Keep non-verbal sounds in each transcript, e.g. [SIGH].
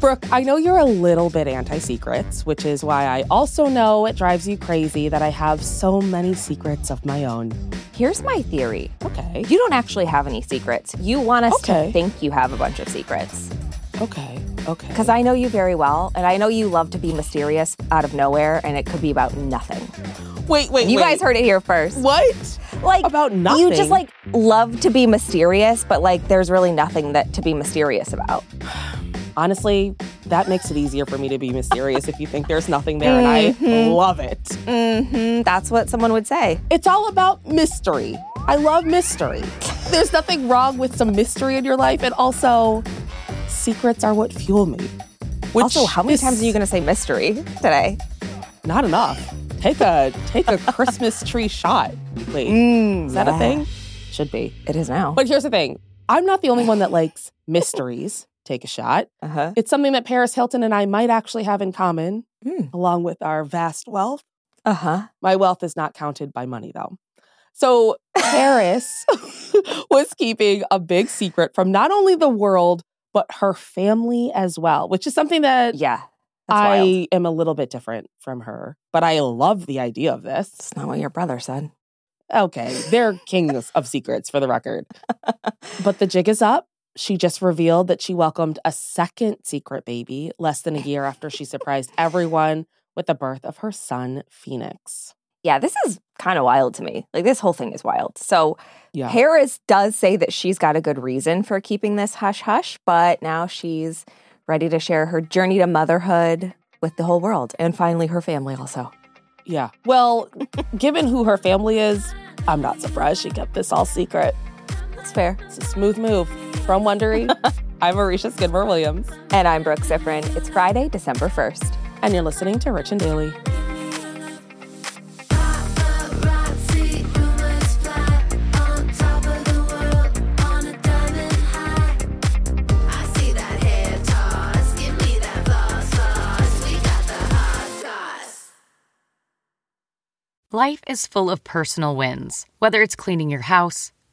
Brooke, I know you're a little bit anti secrets, which is why I also know it drives you crazy that I have so many secrets of my own. Here's my theory. Okay. You don't actually have any secrets. You want us Okay. to think you have a bunch of secrets. Okay. Okay. Because I know you very well, and I know you love to be mysterious out of nowhere, and it could be about nothing. wait, wait, You wait. guys heard it here first. What? Like About nothing. You just like love to be mysterious, but like there's really nothing that to be mysterious about. [SIGHS] [SIGHS] [SIGHS] Honestly, that makes it easier for me to be mysterious if you think there's nothing there, and I love it. Mm-hmm. That's what someone would say. It's all about mystery. I love mystery. There's nothing wrong with some mystery in your life, and also, secrets are what fuel me. Which also, how many is times are you going to say mystery today? Not enough. Take a take a [LAUGHS] Christmas tree shot. Wait, is that a thing? Should be. It is now. But here's the thing: I'm not the only one that likes mysteries. Take a shot. Uh huh. It's something that Paris Hilton and I might actually have in common, Mm. along with our vast wealth. Uh huh. My wealth is not counted by money, though. So [LAUGHS] Paris [LAUGHS] was keeping a big secret from not only the world, but her family as well, which is something that Yeah. I wild. am a little bit different from her. But I love the idea of this. It's not what your brother said. Okay, they're kings of secrets for the record. [LAUGHS] But the jig is up. She just revealed that she welcomed a second secret baby less than a year after she surprised everyone with the birth of her son, Phoenix. Yeah, this is kind of wild to me. Like this whole thing is wild. So Yeah. Paris does say that she's got a good reason for keeping this hush hush, but now she's ready to share her journey to motherhood with the whole world and finally her family also. Yeah. Well, given who her family is, I'm not surprised she kept this all secret. That's fair. It's a smooth move. From Wondery, [LAUGHS] I'm Marisha Skidmore Williams, And I'm Brooke Siffrinn. It's Friday, December 1st. and you're listening to Rich and Daily. Paparazzi, you must fly on top of the world on a diamond high. I see that hair toss, give me that floss, floss. We got the hot sauce. Life is full of personal wins, whether it's cleaning your house,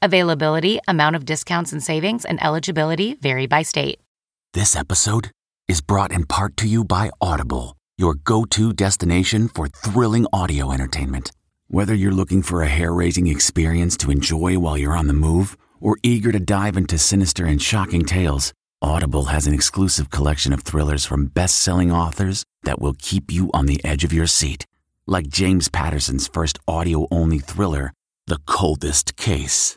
Availability, amount of discounts and savings, and eligibility vary by state. This episode is brought in part to you by Audible, your go to destination for thrilling audio entertainment. Whether you're looking for a hair raising experience to enjoy while you're on the move or eager to dive into sinister and shocking tales, Audible has an exclusive collection of thrillers from best selling authors that will keep you on the edge of your seat. Like James Patterson's first audio only thriller, The Coldest Case.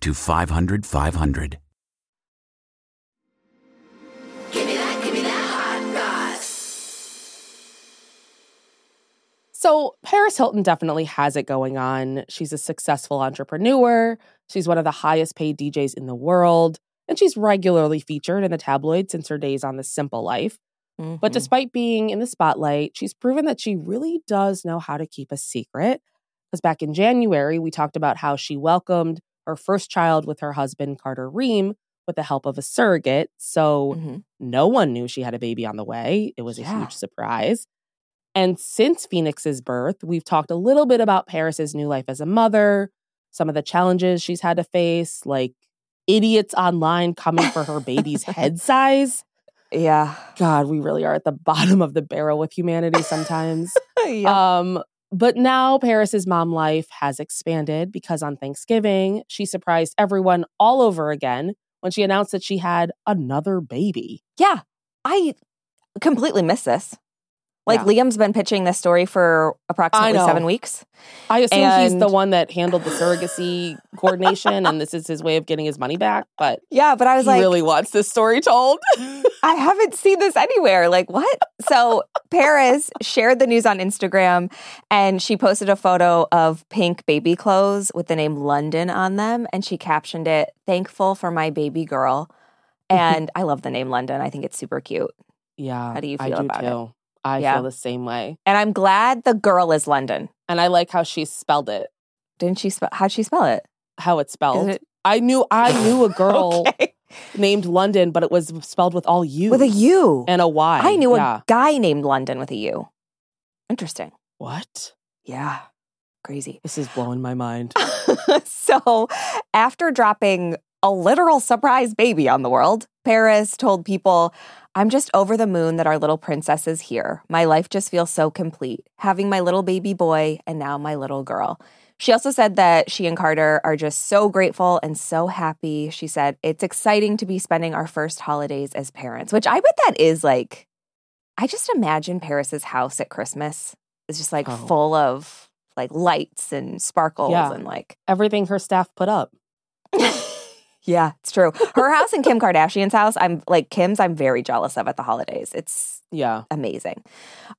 to 500 500. Give me that, give me that hot sauce. So, Paris Hilton definitely has it going on. She's a successful entrepreneur. She's one of the highest paid DJs in the world. And she's regularly featured in the tabloids since her days on The Simple Life. But Mhm. despite being in the spotlight, she's proven that she really does know how to keep a secret. Because back in January, we talked about how she welcomed her first child with her husband, Carter Reum, with the help of a surrogate. So, Mhm. no one knew she had a baby on the way. It was a Yeah. huge surprise. And since Phoenix's birth, we've talked a little bit about Paris's new life as a mother, some of the challenges she's had to face, like idiots online coming for her baby's [LAUGHS] head size. yeah. God, we really are at the [LAUGHS] bottom of the barrel with humanity sometimes. [LAUGHS] yeah. Um, but now Paris's mom life has expanded because on Thanksgiving, she surprised everyone all over again when she announced that she had another baby. yeah. I completely missed this. Like Yeah. Liam's been pitching this story for approximately seven weeks. I assume he's the one that handled the surrogacy [LAUGHS] coordination, and this is his way of getting his money back. But Yeah, but I was he like, really wants this story told. [LAUGHS] I haven't seen this anywhere. Like, what? So, Paris shared the news on Instagram and she posted a photo of pink baby clothes with the name London on them. And she captioned it, Thankful for my baby girl. [LAUGHS] And I love the name London. I think it's super cute. yeah, How do you feel do about it? I Yeah. feel the same way, And I'm glad the girl is London. and I like how she spelled it. Didn't she spell? How'd she spell it? How it's spelled. It- I knew I knew a [LAUGHS] girl Okay. named London, but it was spelled with all U's With a U. and a Y. I knew yeah. a guy named London with a U. Interesting. What? Yeah. Crazy. This is blowing my mind. [LAUGHS] so, after dropping a literal surprise baby on the world, Paris told people, I'm just over the moon that our little princess is here. My life just feels so complete, having my little baby boy and now my little girl. She also said that she and Carter are just so grateful and so happy. She said, It's exciting to be spending our first holidays as parents, which I bet that is like, I just imagine Paris's house at Christmas is just like Oh. full of like lights and sparkles Yeah. and like Everything her staff put up. [LAUGHS] yeah, it's true. Her house and Kim Kardashian's house, I'm like Kim's, I'm very jealous of at the holidays. It's Yeah. amazing.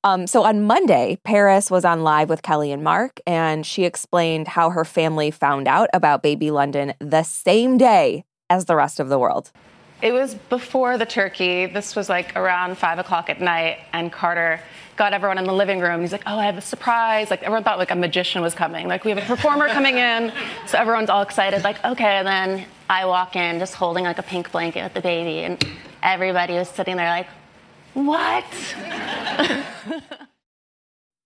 Um, so on Monday, Paris was on live with Kelly and Mark, and she explained how her family found out about baby London the same day as the rest of the world. It was before the turkey. This was like around five o'clock at night, and Carter got everyone in the living room. He's like, "Oh, I have a surprise!" Like everyone thought like a magician was coming. Like we have a performer coming in, so everyone's all excited. Like okay, and then I walk in just holding like a pink blanket with the baby, and everybody was sitting there like, "What?"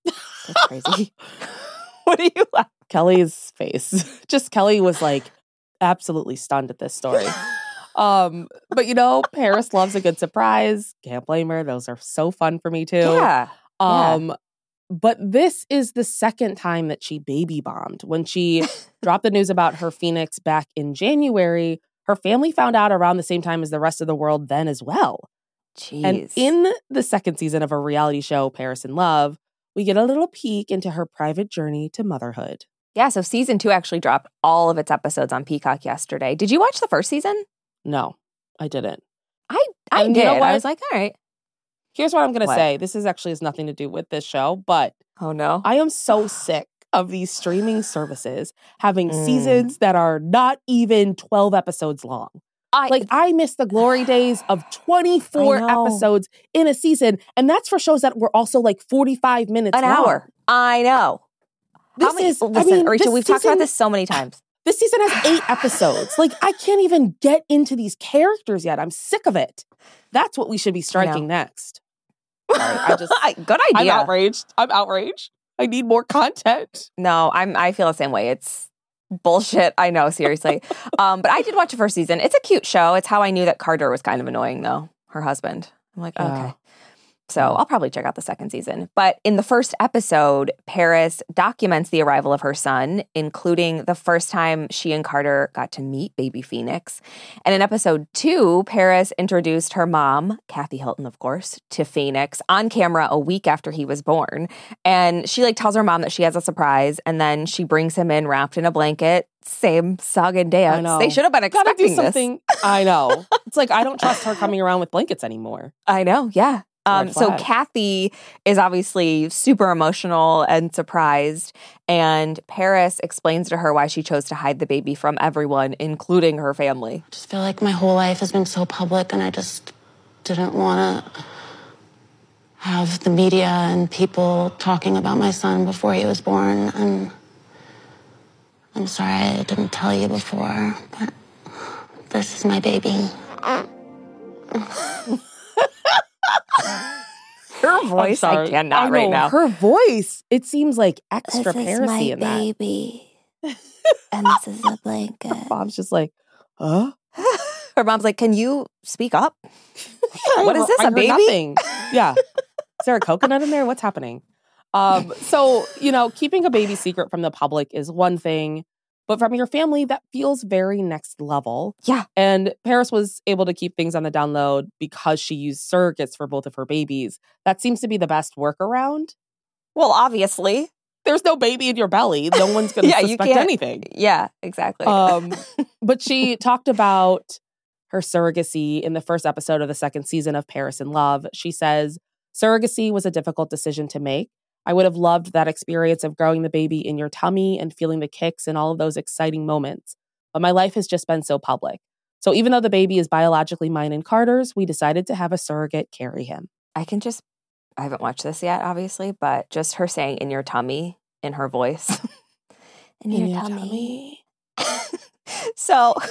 That's crazy. [LAUGHS] what do you laugh? Kelly's face. [LAUGHS] Just Kelly was like absolutely stunned at this story. Um, but you know, Paris loves a good surprise. Can't blame her. Those are so fun for me too. Yeah. yeah. But this is the second time that she baby bombed. When she [LAUGHS] dropped the news about her Phoenix back in January, her family found out around the same time as the rest of the world then as well. Jeez. And in the second season of her reality show, Paris in Love, we get a little peek into her private journey to motherhood. yeah, so season two actually dropped all of its episodes on Peacock yesterday. Did you watch the first season? No, I didn't. I I And you did. know I was like, all right. Here's what I'm going to say. This is actually has nothing to do with this show, but Oh no. I am so sick of these streaming services having Mm. seasons that are not even 12 episodes long. I Like I miss the glory days of [SIGHS] 24 episodes in a season, and that's for shows that were also like 45 minutes an long. hour. I know. This How many, is, listen, I mean, Rachel, we've talked about this so many times. This season has eight episodes. Like I can't even get into these characters yet. I'm sick of it. That's what we should be striking next. I just [LAUGHS] Good idea. I'm outraged. I'm outraged. I need more content. No, I'm. I feel the same way. It's bullshit. I know, seriously. um, but I did watch the first season. It's a cute show. It's how I knew that Carter was kind of annoying, though. Her husband. I'm like, Oh. okay. So I'll probably check out the second season. But in the first episode, Paris documents the arrival of her son, including the first time she and Carter got to meet baby Phoenix. And in episode two, Paris introduced her mom, Kathy Hilton, of course, to Phoenix on camera a week after he was born. And she like tells her mom that she has a surprise, and then she brings him in wrapped in a blanket. Same song and I dance. know. They should have been Gotta do something. I know. [LAUGHS] It's like I don't trust her coming around with blankets anymore. I know, yeah. A Um, so. Kathy is obviously super emotional and surprised, and Paris explains to her why she chose to hide the baby from everyone, including her family. I just feel like my whole life has been so public and I just didn't want to have the media and people talking about my son before he was born and I'm sorry I didn't tell you before, but this is my baby. [LAUGHS] [LAUGHS] Her voice, I cannot I right now. Her voice. It seems like extra Parisy in that. baby. [LAUGHS] and this is a blanket. Bob's just like, huh? [LAUGHS] Her mom's like, "Can you speak up?" What is this, I a baby? Nothing. Yeah. Is there a coconut in there? What's happening? Um, so, you know, keeping a baby secret from the public is one thing. But from your family, that feels very next level. Yeah. And Paris was able to keep things on the download because she used surrogates for both of her babies. That seems to be the best workaround. Well, obviously. There's no baby in your belly. [LAUGHS] No one's going to Yeah, you suspect can't- anything. Yeah, exactly. Um, [LAUGHS] but she talked about her surrogacy in the first episode of the second season of Paris in Love. She says, Surrogacy was a difficult decision to make. I would have loved that experience of growing the baby in your tummy and feeling the kicks and all of those exciting moments. But my life has just been so public. So even though the baby is biologically mine and Carter's, we decided to have a surrogate carry him. I can just, I haven't watched this yet, obviously, but just her saying in your tummy in her voice. [LAUGHS] in, your, tummy. [LAUGHS] so, [LAUGHS]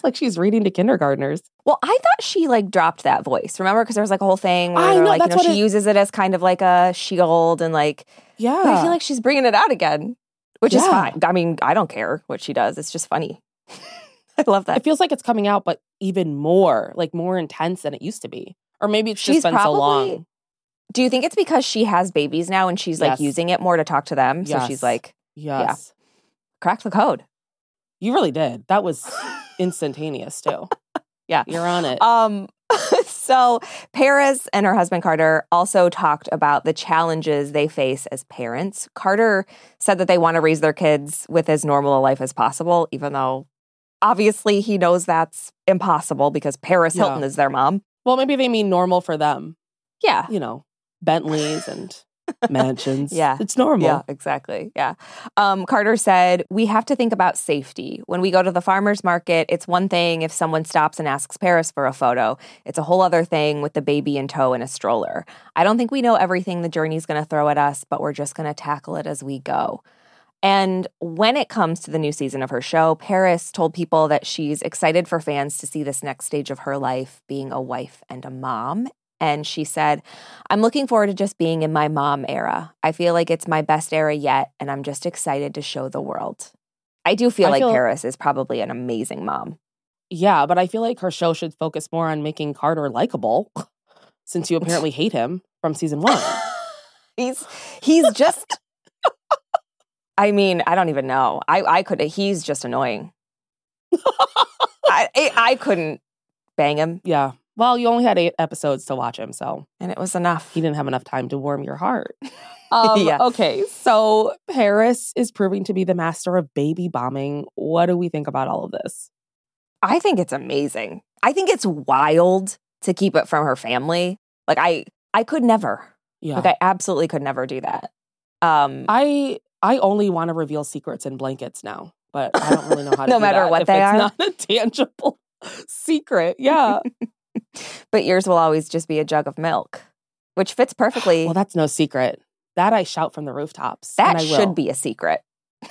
It's like she's reading to kindergartners. well, I thought she like dropped that voice. Remember? Because there was like a whole thing where I know, like, you know, she it- uses it as kind of like a shield and like, Yeah. but I feel like she's bringing it out again, which is fine. I mean, I don't care what she does. It's just funny. [LAUGHS] I love that. it feels like it's coming out, but even more, like more intense than it used to be. Or maybe it's She's just been so probably- long. Do you think it's because she has babies now and she's like Yes. using it more to talk to them? So she's Yes. like, Yes. crack the code. You really did. That was [LAUGHS] instantaneous too. Yeah. You're on it. Um, [LAUGHS] so Paris and her husband Carter also talked about the challenges they face as parents. Carter said that they want to raise their kids with as normal a life as possible, even though obviously he knows that's impossible because Paris Yeah. Hilton is their mom. well, maybe they mean normal for them. Yeah. You know, Bentleys and mansions. Yeah. It's normal. Yeah, exactly. Yeah. Um, Carter said, We have to think about safety. When we go to the farmer's market, it's one thing if someone stops and asks Paris for a photo, it's a whole other thing with the baby in tow in a stroller. I don't think we know everything the journey's going to throw at us, but we're just going to tackle it as we go. And when it comes to the new season of her show, Paris told people that she's excited for fans to see this next stage of her life being a wife and a mom. And she said, I'm looking forward to just being in my mom era. I feel like it's my best era yet, and I'm just excited to show the world. I do feel I like feel- Paris is probably an amazing mom. Yeah, but I feel like her show should focus more on making Carter likable since you [LAUGHS] apparently hate him from season one. [LAUGHS] He's he's just I mean, I don't even know. I I could he's just annoying. [LAUGHS] I I couldn't bang him yeah. Well, you only had eight episodes to watch him, so and it was enough. he didn't have enough time to warm your heart. [LAUGHS] Um, Yeah. Okay, so Paris is proving to be the master of baby bombing. What do we think about all of this? I think it's amazing. I think it's wild to keep it from her family. Like I I could never. Yeah. Like I absolutely could never do that. Um I I only want to reveal secrets in blankets now, but I don't really know how to [LAUGHS] No do matter that what if they it's are? not a tangible [LAUGHS] secret. Yeah. But yours will always just be a jug of milk, which fits perfectly. well, that's no secret. That I shout from the rooftops. that should be a secret. [LAUGHS]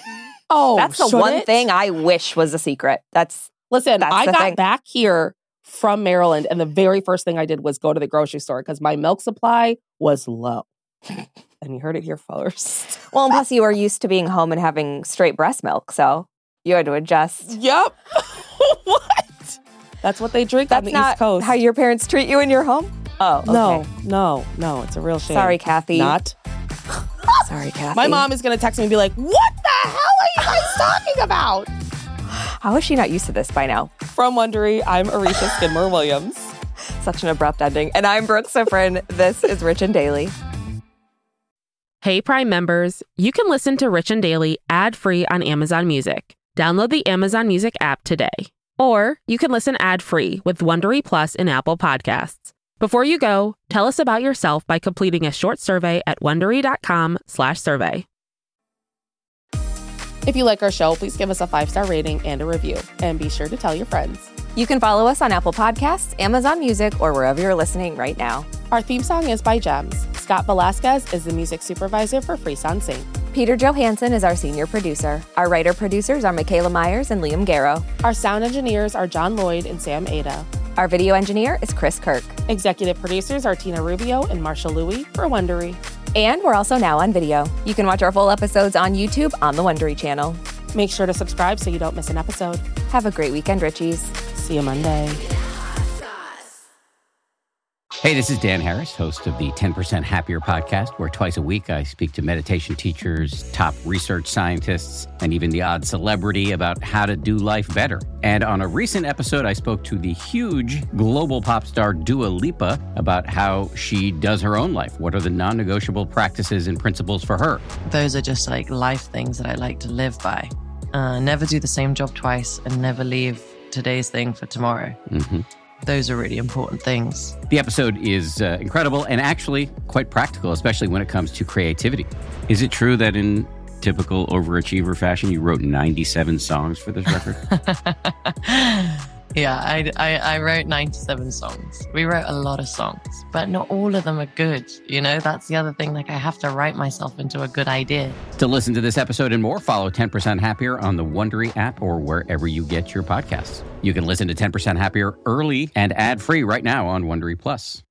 Oh, That's the one it? thing I wish was a secret. That's Listen, That's I got thing. back here from Maryland, and the very first thing I did was go to the grocery store because my milk supply was low. [LAUGHS] and you heard it here first. well, and plus [LAUGHS] you are used to being home and having straight breast milk, so you had to adjust. Yep. what? That's what they drink on That's the not East Coast. how your parents treat you in your home. Oh, okay. No, no, no. It's a real shame. Sorry, Kathy. Not. [LAUGHS] Sorry, Kathy. My mom is going to text me and be like, What the hell are you guys talking about? [SIGHS] How is she not used to this by now? From Wondery, I'm Arisha [LAUGHS] Skidmore Williams. Such an abrupt ending. And I'm Brooke Siffrinn. this is Rich and Daily. Hey Prime members, you can listen to Rich and Daily ad-free on Amazon Music. Download the Amazon Music app today. Or you can listen ad-free with Wondery Plus in Apple Podcasts. Before you go, tell us about yourself by completing a short survey at wondery.com/survey. If you like our show, please give us a five star rating and a review. And be sure to tell your friends. You can follow us on Apple Podcasts, Amazon Music, or wherever you're listening right now. Our theme song is by Gems. Scott Velasquez is the music supervisor for Freesound Sync. Peter Johansson is our senior producer. Our writer producers are Michaela Myers and Liam Garrow. Our sound engineers are John Lloyd and Sam Ada. Our video engineer is Chris Kirk. Executive producers are Tina Rubio and Marsha Louie for Wondery. And we're also now on video. You can watch our full episodes on YouTube on the Wondery channel. Make sure to subscribe so you don't miss an episode. Have a great weekend, Richies. See you Monday. Hey, this is Dan Harris, host of the 10% Happier podcast, where twice a week I speak to meditation teachers, top research scientists, and even the odd celebrity about how to do life better. And on a recent episode, I spoke to the huge global pop star Dua Lipa about how she does her own life. What are the non negotiable practices and principles for her? Those are just like life things that I like to live by. Uh, never do the same job twice and never leave today's thing for tomorrow. hmm Those are really important things. The episode is uh, incredible and actually quite practical, especially when it comes to creativity. Is it true that in typical overachiever fashion, you wrote 97 songs for this record? [LAUGHS] yeah, I, I, I wrote 97 songs. We wrote a lot of songs, but not all of them are good. You know, that's the other thing. Like, I have to write myself into a good idea. to listen to this episode and more, follow 10% Happier on the Wondery app or wherever you get your podcasts. You can listen to 10% Happier early and ad free right now on Wondery Plus.